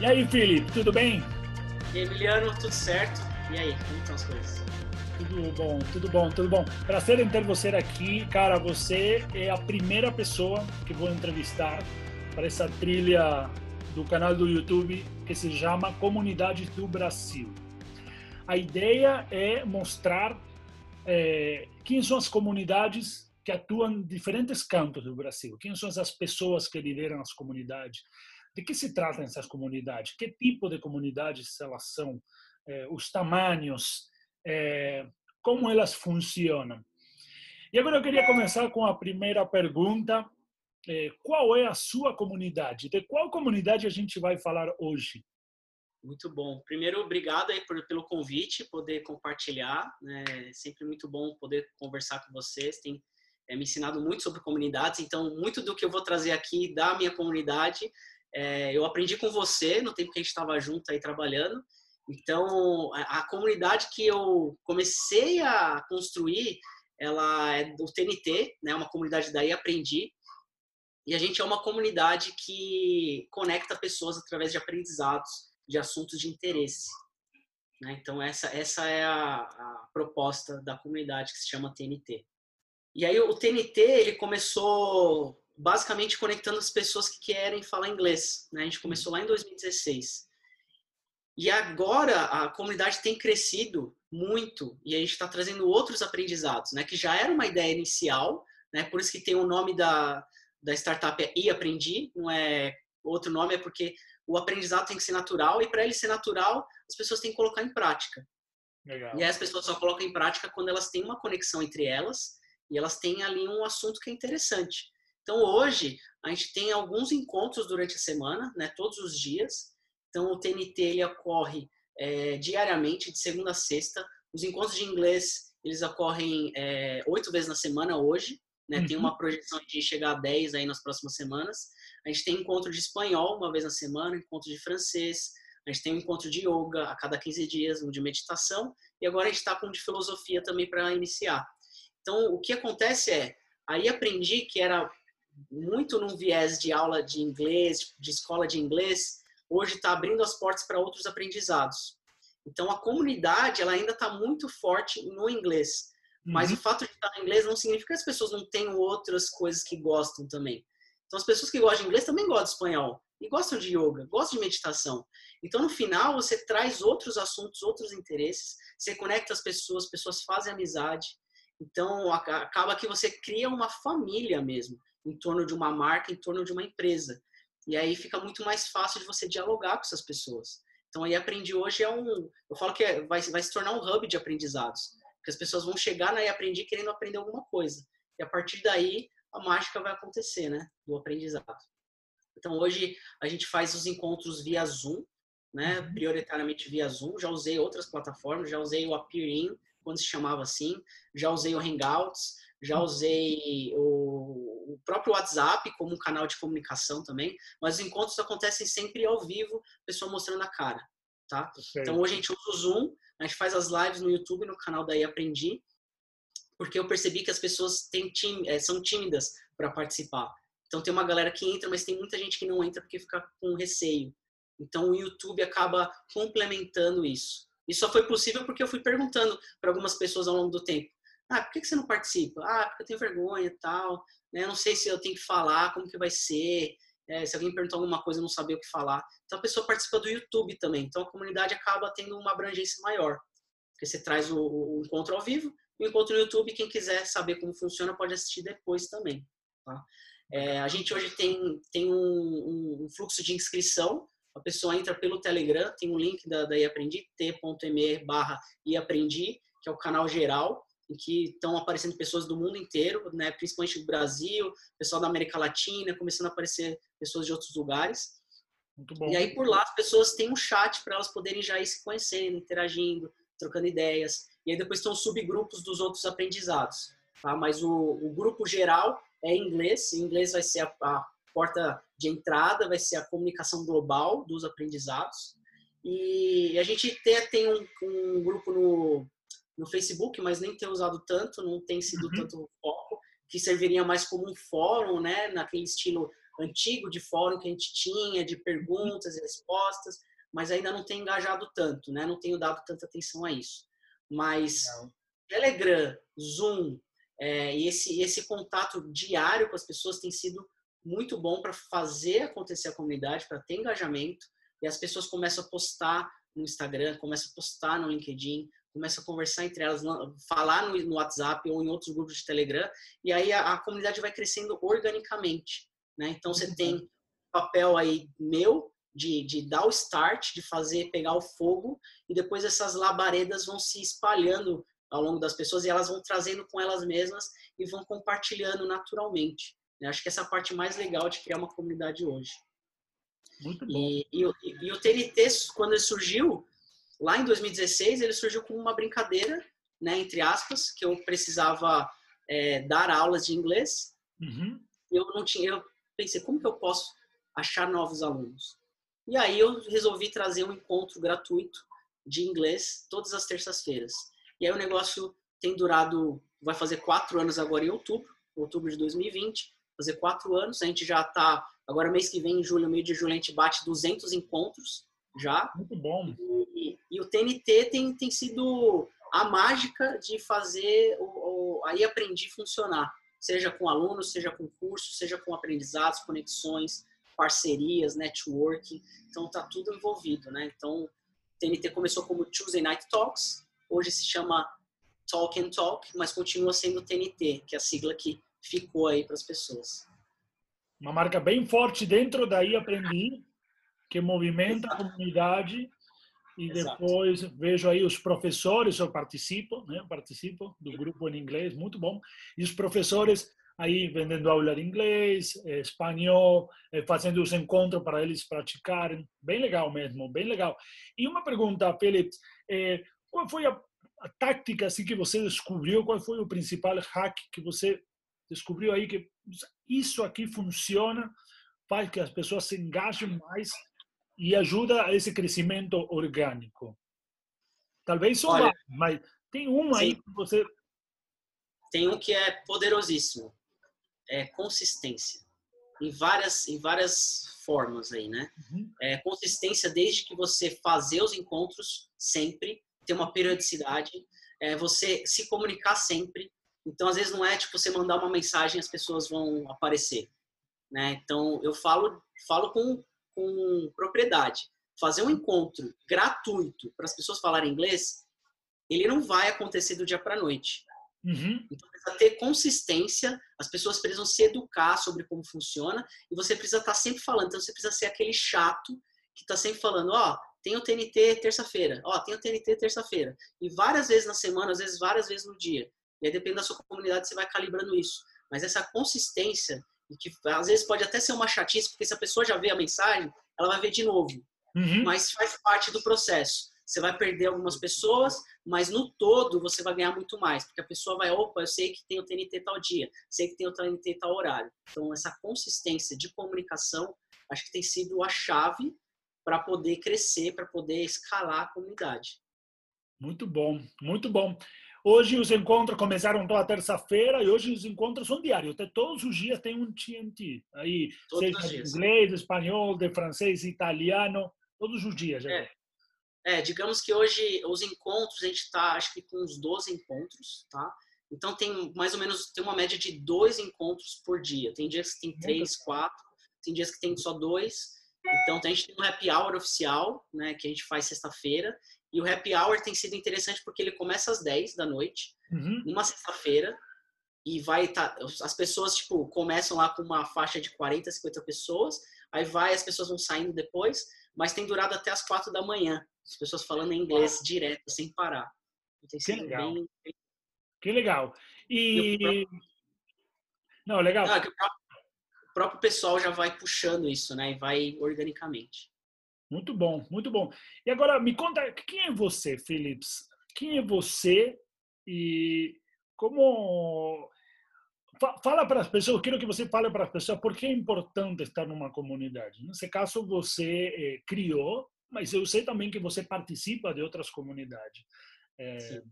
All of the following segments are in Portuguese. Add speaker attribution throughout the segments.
Speaker 1: E aí, Felipe, tudo bem?
Speaker 2: E Emiliano, tudo certo? E aí, como estão as coisas?
Speaker 1: Tudo bom, tudo bom, tudo bom. Prazer em ter você aqui. Cara, você é a primeira pessoa que vou entrevistar para essa trilha do canal do YouTube que se chama Comunidades do Brasil. A ideia é mostrar é, quem são as comunidades que atuam em diferentes campos do Brasil, quem são as pessoas que lideram as comunidades, de que se tratam essas comunidades? Que tipo de comunidades elas são? Eh, os tamanhos? Eh, como elas funcionam? E agora eu queria começar com a primeira pergunta. Eh, qual é a sua comunidade? De qual comunidade a gente vai falar hoje?
Speaker 2: Muito bom. Primeiro, obrigado aí por, pelo convite, poder compartilhar. Né? É sempre muito bom poder conversar com vocês. Tem é, me ensinado muito sobre comunidades, então muito do que eu vou trazer aqui da minha comunidade é, eu aprendi com você no tempo que a gente estava junto aí trabalhando. Então, a, a, comunidade que eu comecei a construir, ela é do TNT, né? Uma comunidade daí aprendi. E a gente é uma comunidade que conecta pessoas através de aprendizados, de assuntos de interesse. Né? Então, essa, essa é a, a proposta da comunidade que se chama TNT. E aí, o TNT, ele começou basicamente conectando as pessoas que querem falar inglês. Né? A gente começou lá em 2016. E agora a comunidade tem crescido muito e a gente está trazendo outros aprendizados, né? Que já era uma ideia inicial, né? Por isso que tem o nome da, da startup é E Aprendi, não é outro nome, é porque o aprendizado tem que ser natural e para ele ser natural, as pessoas têm que colocar em prática. Legal. E aí as pessoas só colocam em prática quando elas têm uma conexão entre elas e elas têm ali um assunto que é interessante. Então, hoje, a gente tem alguns encontros durante a semana, né, todos os dias. Então, o TNT ele ocorre é, diariamente, de segunda a sexta. Os encontros de inglês, eles ocorrem é, oito vezes na semana hoje. Né? Uhum. Tem uma projeção de chegar a dez aí nas próximas semanas. A gente tem encontro de espanhol uma vez na semana, encontro de francês. A gente tem um encontro de yoga a cada 15 dias, um de meditação. E agora a gente está com um de filosofia também para iniciar. Então, o que acontece é, aí aprendi que era muito num viés de aula de inglês, de escola de inglês, hoje está abrindo as portas para outros aprendizados. Então, a comunidade ela ainda está muito forte no inglês. Mas uhum. o fato de estar no inglês não significa que as pessoas não tenham outras coisas que gostam também. Então, as pessoas que gostam de inglês também gostam de espanhol. E gostam de yoga, gostam de meditação. Então, no final, você traz outros assuntos, outros interesses. Você conecta as pessoas, as pessoas fazem amizade. Então, acaba que você cria uma família mesmo em torno de uma marca, em torno de uma empresa. E aí fica muito mais fácil de você dialogar com essas pessoas. Então aí aprendi hoje é um, eu falo que é, vai, vai se tornar um hub de aprendizados, porque as pessoas vão chegar na aprendi querendo aprender alguma coisa. E a partir daí a mágica vai acontecer, né, do aprendizado. Então hoje a gente faz os encontros via Zoom, né, uhum. prioritariamente via Zoom. Já usei outras plataformas, já usei o Appearin, quando se chamava assim, já usei o Hangouts, já uhum. usei o, o, próprio WhatsApp como um canal de comunicação também, mas os encontros acontecem sempre ao vivo, pessoa mostrando a cara, tá? Então hoje a gente usa o Zoom, a gente faz as lives no YouTube, no canal daí Aprendi, porque eu percebi que as pessoas têm tim, é, são tímidas para participar. Então tem uma galera que entra, mas tem muita gente que não entra porque fica com receio. Então o YouTube acaba complementando isso. Isso só foi possível porque eu fui perguntando para algumas pessoas ao longo do tempo. Ah, por que você não participa? Ah, porque eu tenho vergonha e tal. Né? Eu não sei se eu tenho que falar, como que vai ser. É, se alguém perguntar alguma coisa, eu não saber o que falar. Então a pessoa participa do YouTube também. Então a comunidade acaba tendo uma abrangência maior. Porque você traz o, o encontro ao vivo, o encontro no YouTube, quem quiser saber como funciona pode assistir depois também. Tá? É, a gente hoje tem, tem um, um, fluxo de inscrição. A pessoa entra pelo Telegram, tem um link da, da iAprendi, t.me barra iAprendi, que é o canal geral em que estão aparecendo pessoas do mundo inteiro, né, principalmente do Brasil, pessoal da América Latina, começando a aparecer pessoas de outros lugares. E aí por lá as pessoas têm um chat para elas poderem já ir se conhecendo, interagindo, trocando ideias. E aí depois estão subgrupos dos outros aprendizados. Tá? Mas o, o grupo geral é inglês. Em inglês vai ser a, a porta de entrada, vai ser a comunicação global dos aprendizados. E a gente tem, tem um, um grupo no, no Facebook, mas nem tem usado tanto, não tem sido uhum. tanto foco, que serviria mais como um fórum, né, naquele estilo antigo de fórum que a gente tinha, de perguntas e respostas, mas ainda não tem engajado tanto, né? Não tenho dado tanta atenção a isso. Mas não. Telegram, Zoom é, e esse, esse contato diário com as pessoas tem sido muito bom para fazer acontecer a comunidade, para ter engajamento, e as pessoas começam a postar no Instagram, começam a postar no LinkedIn, começam a conversar entre elas, falar no, WhatsApp ou em outros grupos de Telegram, e aí a, a comunidade vai crescendo organicamente. Né? Então você tem papel aí meu de, de dar o start, de fazer, pegar o fogo, e depois essas labaredas vão se espalhando ao longo das pessoas e elas vão trazendo com elas mesmas e vão compartilhando naturalmente. Eu acho que essa é a parte mais legal de criar uma comunidade hoje.
Speaker 1: Muito bom.
Speaker 2: E, e, e, o TNT, quando ele surgiu, lá em 2016, ele surgiu como uma brincadeira, né, entre aspas, que eu precisava é, dar aulas de inglês.
Speaker 1: Uhum.
Speaker 2: Eu não tinha, eu pensei, como que eu posso achar novos alunos? E aí eu resolvi trazer um encontro gratuito de inglês todas as terças-feiras. E aí o negócio tem durado, vai fazer quatro anos agora em outubro, outubro de 2020 fazer quatro anos. A gente já está, agora mês que vem, em julho, meio de julho, a gente bate 200 encontros já.
Speaker 1: Muito bom.
Speaker 2: E, e o TNT tem, tem sido a mágica de fazer o, o, aí aprendi funcionar, seja com alunos, seja com curso, seja com aprendizados, conexões, parcerias, networking. Então tá tudo envolvido, né? Então o TNT começou como Tuesday Night Talks, hoje se chama Talk and Talk, mas continua sendo TNT, que é a sigla que ficou aí para as pessoas.
Speaker 1: Uma marca bem forte dentro daí aprendi que movimenta Exato. a comunidade e Exato. depois vejo aí os professores, eu participo, né? Eu participo do grupo em inglês, muito bom. E os professores aí vendendo aula de inglês, eh, espanhol, eh, fazendo os encontros para eles praticarem. Bem legal mesmo, bem legal. E uma pergunta, Felipe, eh, qual foi a, a tática assim que você descobriu? Qual foi o principal hack que você descobriu aí que isso aqui funciona, faz que as pessoas se engajem mais e ajuda a esse crescimento orgânico. Talvez só Olha, mas tem um aí que você
Speaker 2: tem um que é poderosíssimo, é consistência em várias em várias formas aí, né? Uhum. É, consistência desde que você fazer os encontros sempre, ter uma periodicidade, é, você se comunicar sempre, então, às vezes, não é tipo você mandar uma mensagem e as pessoas vão aparecer. Né? Então, eu falo, falo com, com propriedade. Fazer um encontro gratuito para as pessoas falarem inglês, ele não vai acontecer do dia para a noite.
Speaker 1: Uhum.
Speaker 2: Então, precisa ter consistência, as pessoas precisam se educar sobre como funciona e você precisa estar tá sempre falando. Então, você precisa ser aquele chato que está sempre falando: ó, oh, tem o TNT terça-feira, ó, oh, tem o TNT terça-feira. E várias vezes na semana, às vezes várias vezes no dia. E aí, depende da sua comunidade, você vai calibrando isso. Mas essa consistência, que às vezes pode até ser uma chatice, porque se a pessoa já vê a mensagem, ela vai ver de novo.
Speaker 1: Uhum.
Speaker 2: Mas faz parte do processo. Você vai perder algumas pessoas, mas no todo você vai ganhar muito mais, porque a pessoa vai, opa, eu sei que tem o TNT tal dia, sei que tem o TNT tal horário. Então, essa consistência de comunicação, acho que tem sido a chave para poder crescer, para poder escalar a comunidade.
Speaker 1: Muito bom, muito bom. Hoje os encontros começaram toda terça-feira e hoje os encontros são diários. Todos os dias tem um TNT. Aí, todos seja de inglês, espanhol, de francês, italiano, todos os dias.
Speaker 2: É. é. digamos que hoje os encontros, a gente está, acho que com uns 12 encontros, tá? Então tem mais ou menos, tem uma média de dois encontros por dia. Tem dias que tem três, quatro, tem dias que tem só dois. Então a gente tem um happy hour oficial, né, que a gente faz sexta-feira, e o happy hour tem sido interessante porque ele começa às 10 da noite,
Speaker 1: uhum.
Speaker 2: numa sexta-feira, e vai tá, as pessoas tipo começam lá com uma faixa de 40, 50 pessoas, aí vai, as pessoas vão saindo depois, mas tem durado até as 4 da manhã. As pessoas falando em inglês direto, sem parar.
Speaker 1: Tem que legal. Bem... Que legal. E, e próprio... Não, legal. Não, é
Speaker 2: o próprio pessoal já vai puxando isso, né? E vai organicamente.
Speaker 1: Muito bom, muito bom. E agora me conta, quem é você, Philips? Quem é você e como fala para as pessoas, quero que você fale para as pessoas por que é importante estar numa comunidade. Nesse caso você eh, criou, mas eu sei também que você participa de outras comunidades.
Speaker 2: É...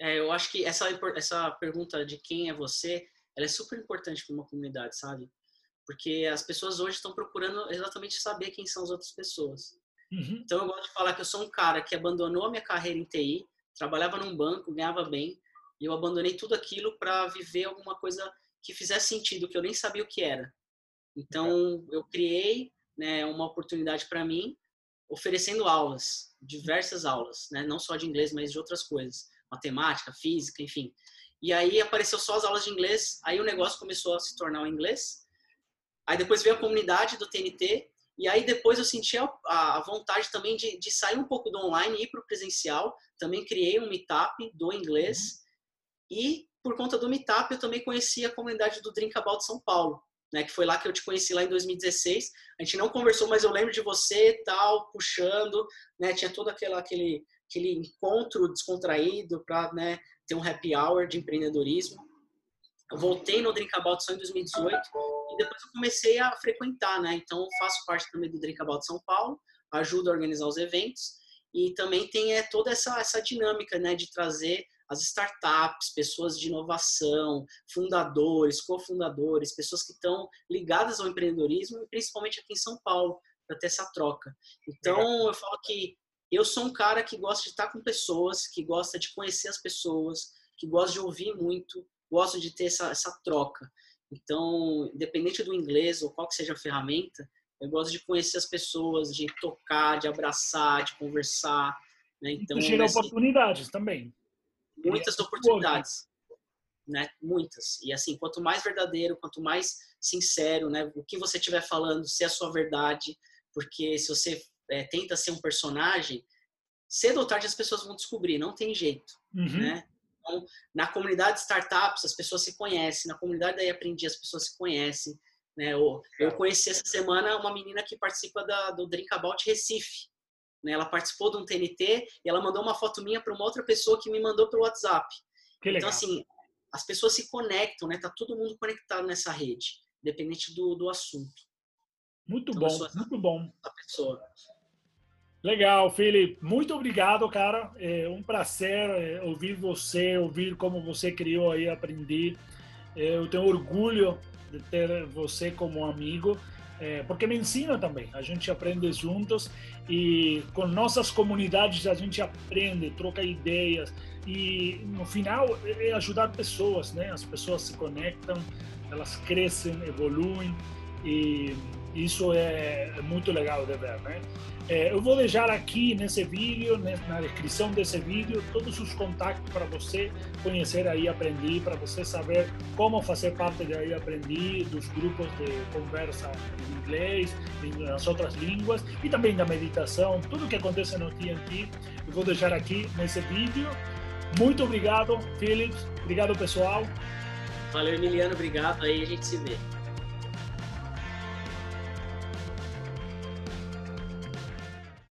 Speaker 2: É, eu acho que essa essa pergunta de quem é você, ela é super importante para uma comunidade, sabe? Porque as pessoas hoje estão procurando exatamente saber quem são as outras pessoas.
Speaker 1: Uhum.
Speaker 2: Então eu gosto de falar que eu sou um cara que abandonou a minha carreira em TI, trabalhava num banco, ganhava bem, e eu abandonei tudo aquilo para viver alguma coisa que fizesse sentido, que eu nem sabia o que era. Então eu criei né, uma oportunidade para mim, oferecendo aulas, diversas aulas, né, não só de inglês, mas de outras coisas, matemática, física, enfim. E aí apareceu só as aulas de inglês, aí o negócio começou a se tornar o inglês. Aí depois veio a comunidade do TNT, e aí depois eu senti a, a vontade também de, de, sair um pouco do online e ir para o presencial. Também criei um meetup do inglês. E por conta do meetup eu também conheci a comunidade do Drink About São Paulo, né? Que foi lá que eu te conheci lá em 2016. A gente não conversou, mas eu lembro de você tal, puxando, né? Tinha todo aquele, aquele, aquele encontro descontraído para né, ter um happy hour de empreendedorismo. Eu voltei no Drink About só em 2018 e depois eu comecei a frequentar, né? Então faço parte também do Drink About São Paulo, ajudo a organizar os eventos e também tem é, toda essa, essa dinâmica, né? De trazer as startups, pessoas de inovação, fundadores, cofundadores, pessoas que estão ligadas ao empreendedorismo e principalmente aqui em São Paulo para ter essa troca. Então eu falo que eu sou um cara que gosta de estar com pessoas, que gosta de conhecer as pessoas, que gosta de ouvir muito, gosto de ter essa, essa troca. Então, independente do inglês ou qual que seja a ferramenta, eu gosto de conhecer as pessoas, de tocar, de abraçar, de conversar. Né?
Speaker 1: Então, gira nesse... oportunidades também.
Speaker 2: Muitas oportunidades. Né? Muitas. E assim, quanto mais verdadeiro, quanto mais sincero, né? O que você estiver falando, se é a sua verdade, porque se você é, tenta ser um personagem, cedo ou tarde as pessoas vão descobrir, não tem jeito,
Speaker 1: uhum.
Speaker 2: né? Então, na comunidade de startups, as pessoas se conhecem. Na comunidade daí aprendi, as pessoas se conhecem. Né? Eu, eu conheci essa semana uma menina que participa da, do Drink About Recife. Né? Ela participou de um TNT e ela mandou uma foto minha para uma outra pessoa que me mandou pelo WhatsApp. Então, assim, as pessoas se conectam, né? Tá todo mundo conectado nessa rede, independente do, do assunto.
Speaker 1: Muito então, bom, muito bom.
Speaker 2: A pessoa.
Speaker 1: Legal, Felipe. Muito obrigado, cara. É um prazer é, ouvir você, ouvir como você criou aí, aprender. É, eu tenho orgulho de ter você como amigo, é, porque me ensina também. A gente aprende juntos e com nossas comunidades a gente aprende, troca ideias e no final é ajudar pessoas, né? As pessoas se conectam, elas crescem, evoluem e isso é muito legal de ver, né? É, eu vou deixar aqui nesse vídeo, na descrição desse vídeo, todos os contatos para você conhecer aí Aprendi, para você saber como fazer parte de aí Aprendi, dos grupos de conversa em inglês, nas outras línguas e também da meditação, tudo que acontece no TNT, eu vou deixar aqui nesse vídeo. Muito obrigado, Philips. Obrigado, pessoal.
Speaker 2: Valeu, Emiliano. Obrigado. Aí a gente se vê.